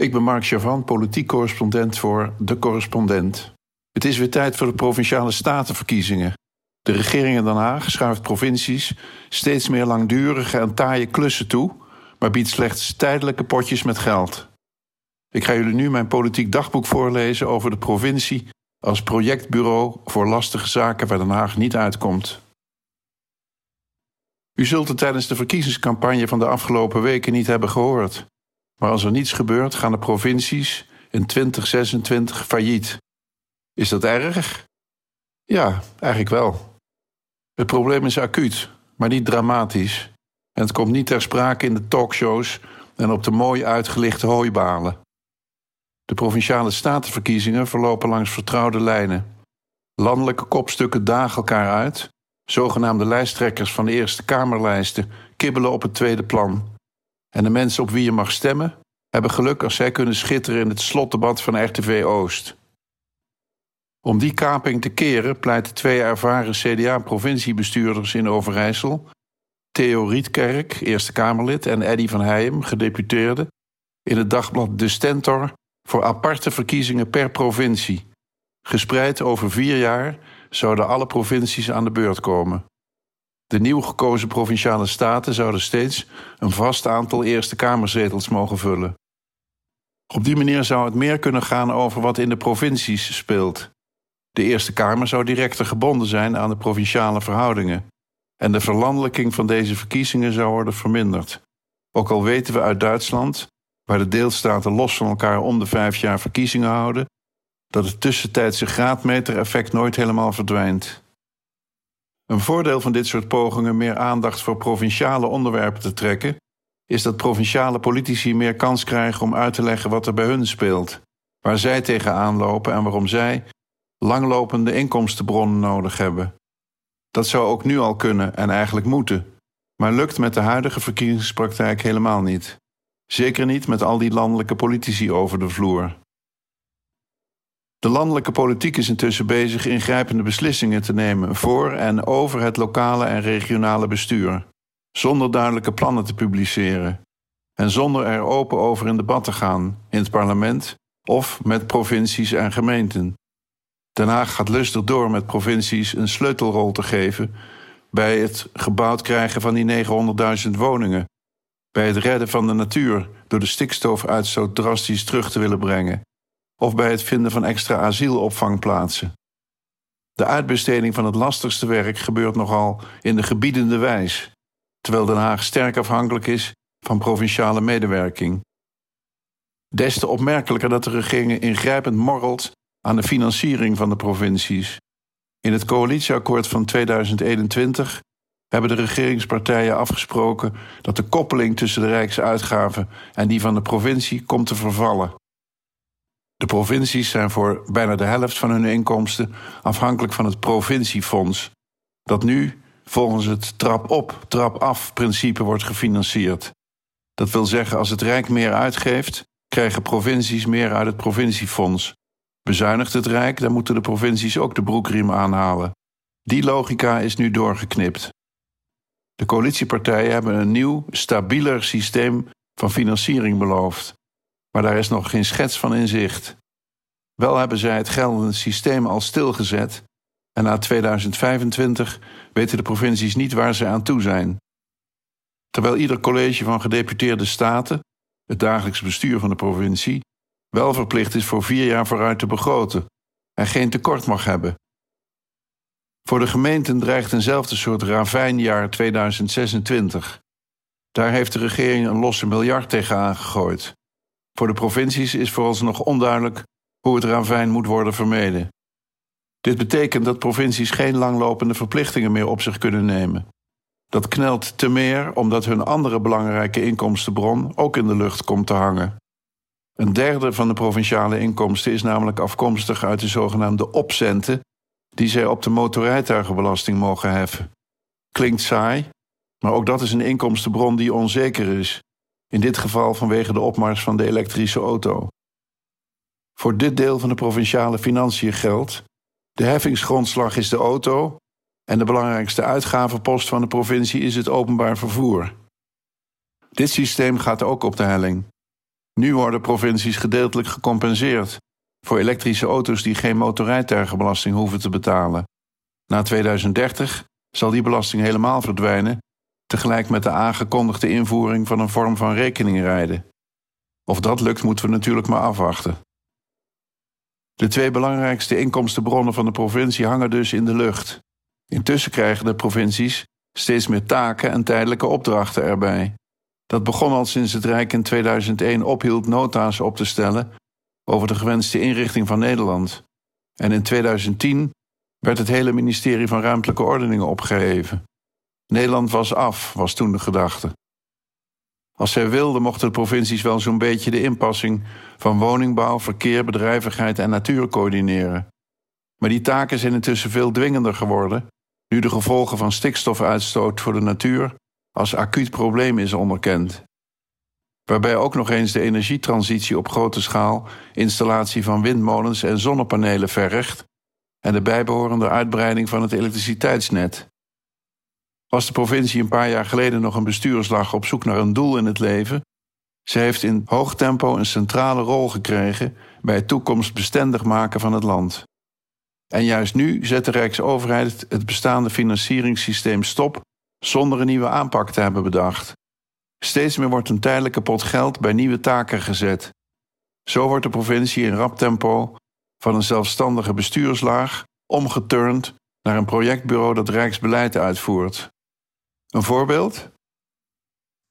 Ik ben Mark Chavan, politiek correspondent voor De Correspondent. Het is weer tijd voor de provinciale statenverkiezingen. De regering in Den Haag schuift provincies steeds meer langdurige en taaie klussen toe, maar biedt slechts tijdelijke potjes met geld. Ik ga jullie nu mijn politiek dagboek voorlezen over de provincie als projectbureau voor lastige zaken waar Den Haag niet uitkomt. U zult het tijdens de verkiezingscampagne van de afgelopen weken niet hebben gehoord. Maar als er niets gebeurt, gaan de provincies in 2026 failliet. Is dat erg? Ja, eigenlijk wel. Het probleem is acuut, maar niet dramatisch. En het komt niet ter sprake in de talkshows en op de mooi uitgelichte hooibalen. De provinciale statenverkiezingen verlopen langs vertrouwde lijnen. Landelijke kopstukken dagen elkaar uit. Zogenaamde lijsttrekkers van de Eerste Kamerlijsten kibbelen op het tweede plan. En de mensen op wie je mag stemmen hebben geluk als zij kunnen schitteren in het slotdebat van RTV Oost. Om die kaping te keren pleiten twee ervaren CDA-provinciebestuurders in Overijssel, Theo Rietkerk, Eerste Kamerlid, en Eddy van Heijem, gedeputeerde, in het dagblad De Stentor voor aparte verkiezingen per provincie. Gespreid over vier jaar zouden alle provincies aan de beurt komen. De nieuw gekozen provinciale staten zouden steeds een vast aantal Eerste Kamerzetels mogen vullen. Op die manier zou het meer kunnen gaan over wat in de provincies speelt. De Eerste Kamer zou directer gebonden zijn aan de provinciale verhoudingen. En de verlandelijking van deze verkiezingen zou worden verminderd. Ook al weten we uit Duitsland, waar de deelstaten los van elkaar om de vijf jaar verkiezingen houden, dat het tussentijdse graadmeter-effect nooit helemaal verdwijnt. Een voordeel van dit soort pogingen meer aandacht voor provinciale onderwerpen te trekken, is dat provinciale politici meer kans krijgen om uit te leggen wat er bij hun speelt, waar zij tegenaan lopen en waarom zij langlopende inkomstenbronnen nodig hebben. Dat zou ook nu al kunnen en eigenlijk moeten, maar lukt met de huidige verkiezingspraktijk helemaal niet. Zeker niet met al die landelijke politici over de vloer. De landelijke politiek is intussen bezig ingrijpende beslissingen te nemen voor en over het lokale en regionale bestuur, zonder duidelijke plannen te publiceren en zonder er open over in debat te gaan in het parlement of met provincies en gemeenten. Den Haag gaat lustig door met provincies een sleutelrol te geven bij het gebouwd krijgen van die 900.000 woningen, bij het redden van de natuur door de stikstofuitstoot drastisch terug te willen brengen of bij het vinden van extra asielopvangplaatsen. De uitbesteding van het lastigste werk gebeurt nogal in de gebiedende wijs, terwijl Den Haag sterk afhankelijk is van provinciale medewerking. Des te opmerkelijker dat de regering ingrijpend morrelt aan de financiering van de provincies. In het coalitieakkoord van 2021 hebben de regeringspartijen afgesproken dat de koppeling tussen de rijksuitgaven en die van de provincie komt te vervallen. De provincies zijn voor bijna de helft van hun inkomsten afhankelijk van het provinciefonds, dat nu volgens het trap op, trap af principe wordt gefinancierd. Dat wil zeggen, als het Rijk meer uitgeeft, krijgen provincies meer uit het provinciefonds. Bezuinigt het Rijk, dan moeten de provincies ook de broekriem aanhalen. Die logica is nu doorgeknipt. De coalitiepartijen hebben een nieuw, stabieler systeem van financiering beloofd maar daar is nog geen schets van in zicht. Wel hebben zij het geldende systeem al stilgezet en na 2025 weten de provincies niet waar ze aan toe zijn. Terwijl ieder college van gedeputeerde staten, het dagelijks bestuur van de provincie, wel verplicht is voor vier jaar vooruit te begroten en geen tekort mag hebben. Voor de gemeenten dreigt eenzelfde soort ravijnjaar 2026. Daar heeft de regering een losse miljard tegen aangegooid. Voor de provincies is vooralsnog onduidelijk hoe het ravijn moet worden vermeden. Dit betekent dat provincies geen langlopende verplichtingen meer op zich kunnen nemen. Dat knelt te meer omdat hun andere belangrijke inkomstenbron ook in de lucht komt te hangen. Een derde van de provinciale inkomsten is namelijk afkomstig uit de zogenaamde opcenten die zij op de motorrijtuigenbelasting mogen heffen. Klinkt saai, maar ook dat is een inkomstenbron die onzeker is in dit geval vanwege de opmars van de elektrische auto. Voor dit deel van de provinciale financiën geldt: de heffingsgrondslag is de auto en de belangrijkste uitgavenpost van de provincie is het openbaar vervoer. Dit systeem gaat ook op de helling. Nu worden provincies gedeeltelijk gecompenseerd voor elektrische auto's die geen motorrijtuigenbelasting hoeven te betalen. Na 2030 zal die belasting helemaal verdwijnen, tegelijk met de aangekondigde invoering van een vorm van rekeningrijden. Of dat lukt, moeten we natuurlijk maar afwachten. De twee belangrijkste inkomstenbronnen van de provincie hangen dus in de lucht. Intussen krijgen de provincies steeds meer taken en tijdelijke opdrachten erbij. Dat begon al sinds het Rijk in 2001 ophield nota's op te stellen over de gewenste inrichting van Nederland. En in 2010 werd het hele ministerie van Ruimtelijke Ordeningen opgeheven. Nederland was af, was toen de gedachte. Als zij wilden, mochten de provincies wel zo'n beetje de inpassing van woningbouw, verkeer, bedrijvigheid en natuur coördineren. Maar die taken zijn intussen veel dwingender geworden, nu de gevolgen van stikstofuitstoot voor de natuur als acuut probleem is onderkend. Waarbij ook nog eens de energietransitie op grote schaal, installatie van windmolens en zonnepanelen vergt en de bijbehorende uitbreiding van het elektriciteitsnet. Was de provincie een paar jaar geleden nog een bestuurslag op zoek naar een doel in het leven, ze heeft in hoog tempo een centrale rol gekregen bij het toekomstbestendig maken van het land. En juist nu zet de Rijksoverheid het bestaande financieringssysteem stop zonder een nieuwe aanpak te hebben bedacht. Steeds meer wordt een tijdelijke pot geld bij nieuwe taken gezet. Zo wordt de provincie in rap tempo van een zelfstandige bestuurslaag omgeturnd naar een projectbureau dat rijksbeleid uitvoert. Een voorbeeld?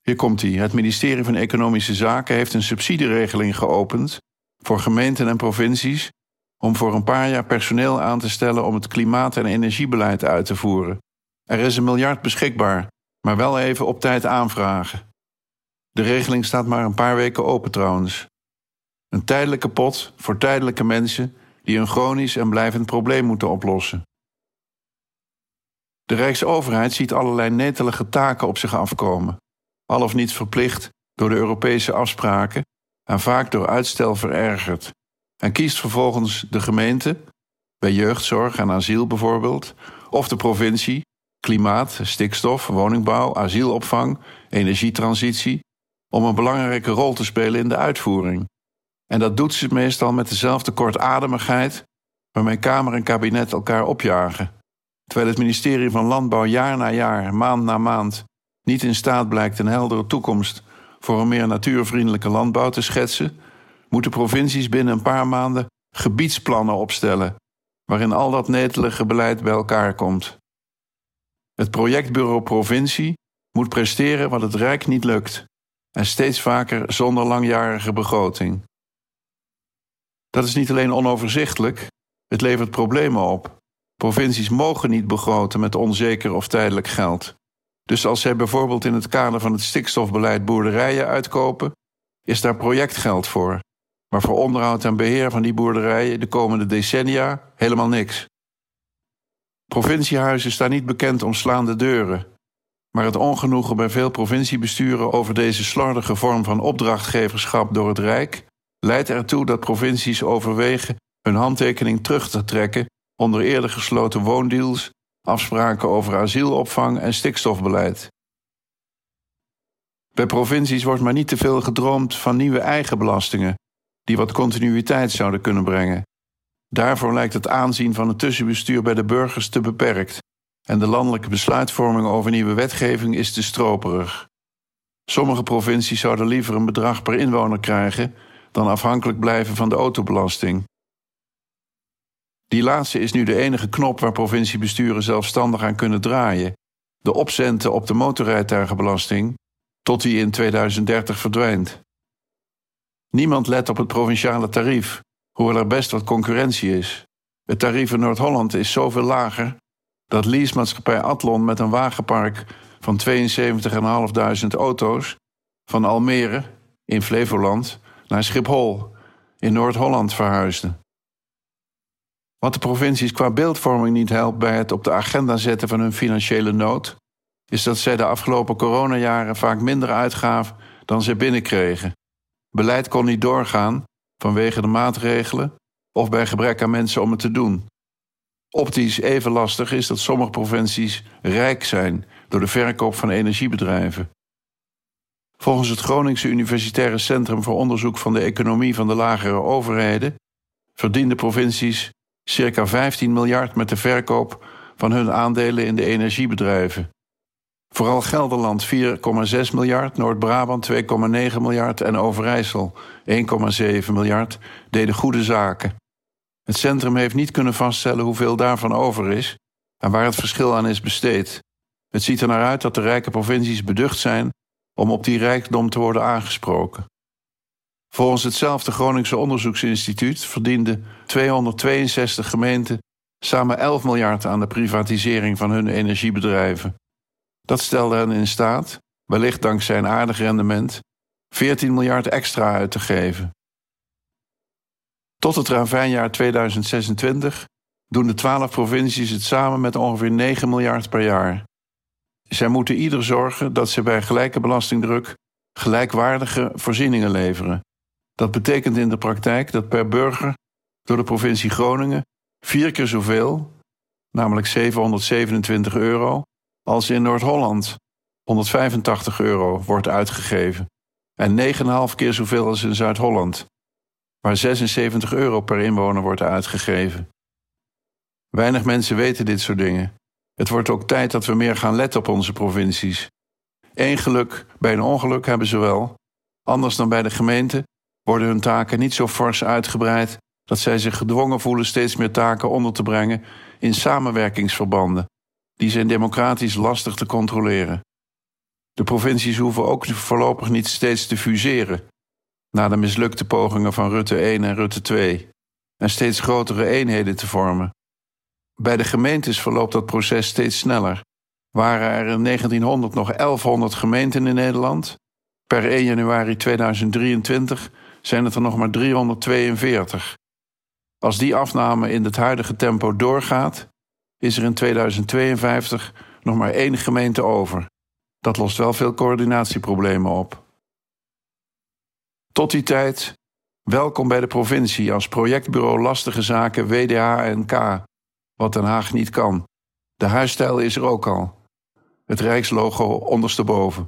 Hier komt hij. Het ministerie van Economische Zaken heeft een subsidieregeling geopend voor gemeenten en provincies om voor een paar jaar personeel aan te stellen om het klimaat- en energiebeleid uit te voeren. Er is een miljard beschikbaar, maar wel even op tijd aanvragen. De regeling staat maar een paar weken open trouwens. Een tijdelijke pot voor tijdelijke mensen die een chronisch en blijvend probleem moeten oplossen. De Rijksoverheid ziet allerlei netelige taken op zich afkomen, al of niet verplicht door de Europese afspraken en vaak door uitstel verergerd, en kiest vervolgens de gemeente, bij jeugdzorg en asiel bijvoorbeeld, of de provincie, klimaat, stikstof, woningbouw, asielopvang, energietransitie, om een belangrijke rol te spelen in de uitvoering. En dat doet ze meestal met dezelfde kortademigheid waarmee Kamer en kabinet elkaar opjagen. Terwijl het ministerie van Landbouw jaar na jaar, maand na maand, niet in staat blijkt een heldere toekomst voor een meer natuurvriendelijke landbouw te schetsen, moeten provincies binnen een paar maanden gebiedsplannen opstellen, waarin al dat netelige beleid bij elkaar komt. Het projectbureau provincie moet presteren wat het Rijk niet lukt, en steeds vaker zonder langjarige begroting. Dat is niet alleen onoverzichtelijk, het levert problemen op. Provincies mogen niet begroten met onzeker of tijdelijk geld. Dus als zij bijvoorbeeld in het kader van het stikstofbeleid boerderijen uitkopen, is daar projectgeld voor. Maar voor onderhoud en beheer van die boerderijen de komende decennia helemaal niks. Provinciehuizen staan niet bekend om slaande deuren. Maar het ongenoegen bij veel provinciebesturen over deze slordige vorm van opdrachtgeverschap door het Rijk leidt ertoe dat provincies overwegen hun handtekening terug te trekken onder eerder gesloten woondeals, afspraken over asielopvang en stikstofbeleid. Bij provincies wordt maar niet te veel gedroomd van nieuwe eigen belastingen, die wat continuïteit zouden kunnen brengen. Daarvoor lijkt het aanzien van het tussenbestuur bij de burgers te beperkt en de landelijke besluitvorming over nieuwe wetgeving is te stroperig. Sommige provincies zouden liever een bedrag per inwoner krijgen dan afhankelijk blijven van de autobelasting. Die laatste is nu de enige knop waar provinciebesturen zelfstandig aan kunnen draaien. De opcenten op de motorrijtuigenbelasting, tot die in 2030 verdwijnt. Niemand let op het provinciale tarief, hoewel er best wat concurrentie is. Het tarief in Noord-Holland is zoveel lager dat leasemaatschappij Atlon met een wagenpark van 72.500 auto's van Almere in Flevoland naar Schiphol in Noord-Holland verhuisde. Wat de provincies qua beeldvorming niet helpt bij het op de agenda zetten van hun financiële nood, is dat zij de afgelopen coronajaren vaak minder uitgaven dan zij binnenkregen. Beleid kon niet doorgaan vanwege de maatregelen of bij gebrek aan mensen om het te doen. Optisch even lastig is dat sommige provincies rijk zijn door de verkoop van energiebedrijven. Volgens het Groningse Universitaire Centrum voor Onderzoek van de Economie van de Lagere Overheden verdienen provincies circa 15 miljard met de verkoop van hun aandelen in de energiebedrijven. Vooral Gelderland 4,6 miljard, Noord-Brabant 2,9 miljard en Overijssel 1,7 miljard deden goede zaken. Het centrum heeft niet kunnen vaststellen hoeveel daarvan over is en waar het verschil aan is besteed. Het ziet er naar uit dat de rijke provincies beducht zijn om op die rijkdom te worden aangesproken. Volgens hetzelfde Groningse Onderzoeksinstituut verdienden 262 gemeenten samen 11 miljard aan de privatisering van hun energiebedrijven. Dat stelde hen in staat, wellicht dankzij een aardig rendement, 14 miljard extra uit te geven. Tot het ravijnjaar 2026 doen de 12 provincies het samen met ongeveer 9 miljard per jaar. Zij moeten ieder zorgen dat ze bij gelijke belastingdruk gelijkwaardige voorzieningen leveren. Dat betekent in de praktijk dat per burger door de provincie Groningen vier keer zoveel, namelijk 727 euro, als in Noord-Holland 185 euro wordt uitgegeven en 9,5 keer zoveel als in Zuid-Holland, waar 76 euro per inwoner wordt uitgegeven. Weinig mensen weten dit soort dingen. Het wordt ook tijd dat we meer gaan letten op onze provincies. Eén geluk bij een ongeluk hebben ze wel. Anders dan bij de gemeente worden hun taken niet zo fors uitgebreid dat zij zich gedwongen voelen steeds meer taken onder te brengen in samenwerkingsverbanden. Die zijn democratisch lastig te controleren. De provincies hoeven ook voorlopig niet steeds te fuseren, na de mislukte pogingen van Rutte 1 en Rutte 2, en steeds grotere eenheden te vormen. Bij de gemeentes verloopt dat proces steeds sneller. Waren er in 1900 nog 1100 gemeenten in Nederland? Per 1 januari 2023 zijn het er nog maar 342. Als die afname in het huidige tempo doorgaat, is er in 2052 nog maar één gemeente over. Dat lost wel veel coördinatieproblemen op. Tot die tijd, welkom bij de provincie als projectbureau Lastige Zaken WDH&K wat Den Haag niet kan. De huisstijl is er ook al. Het Rijkslogo ondersteboven.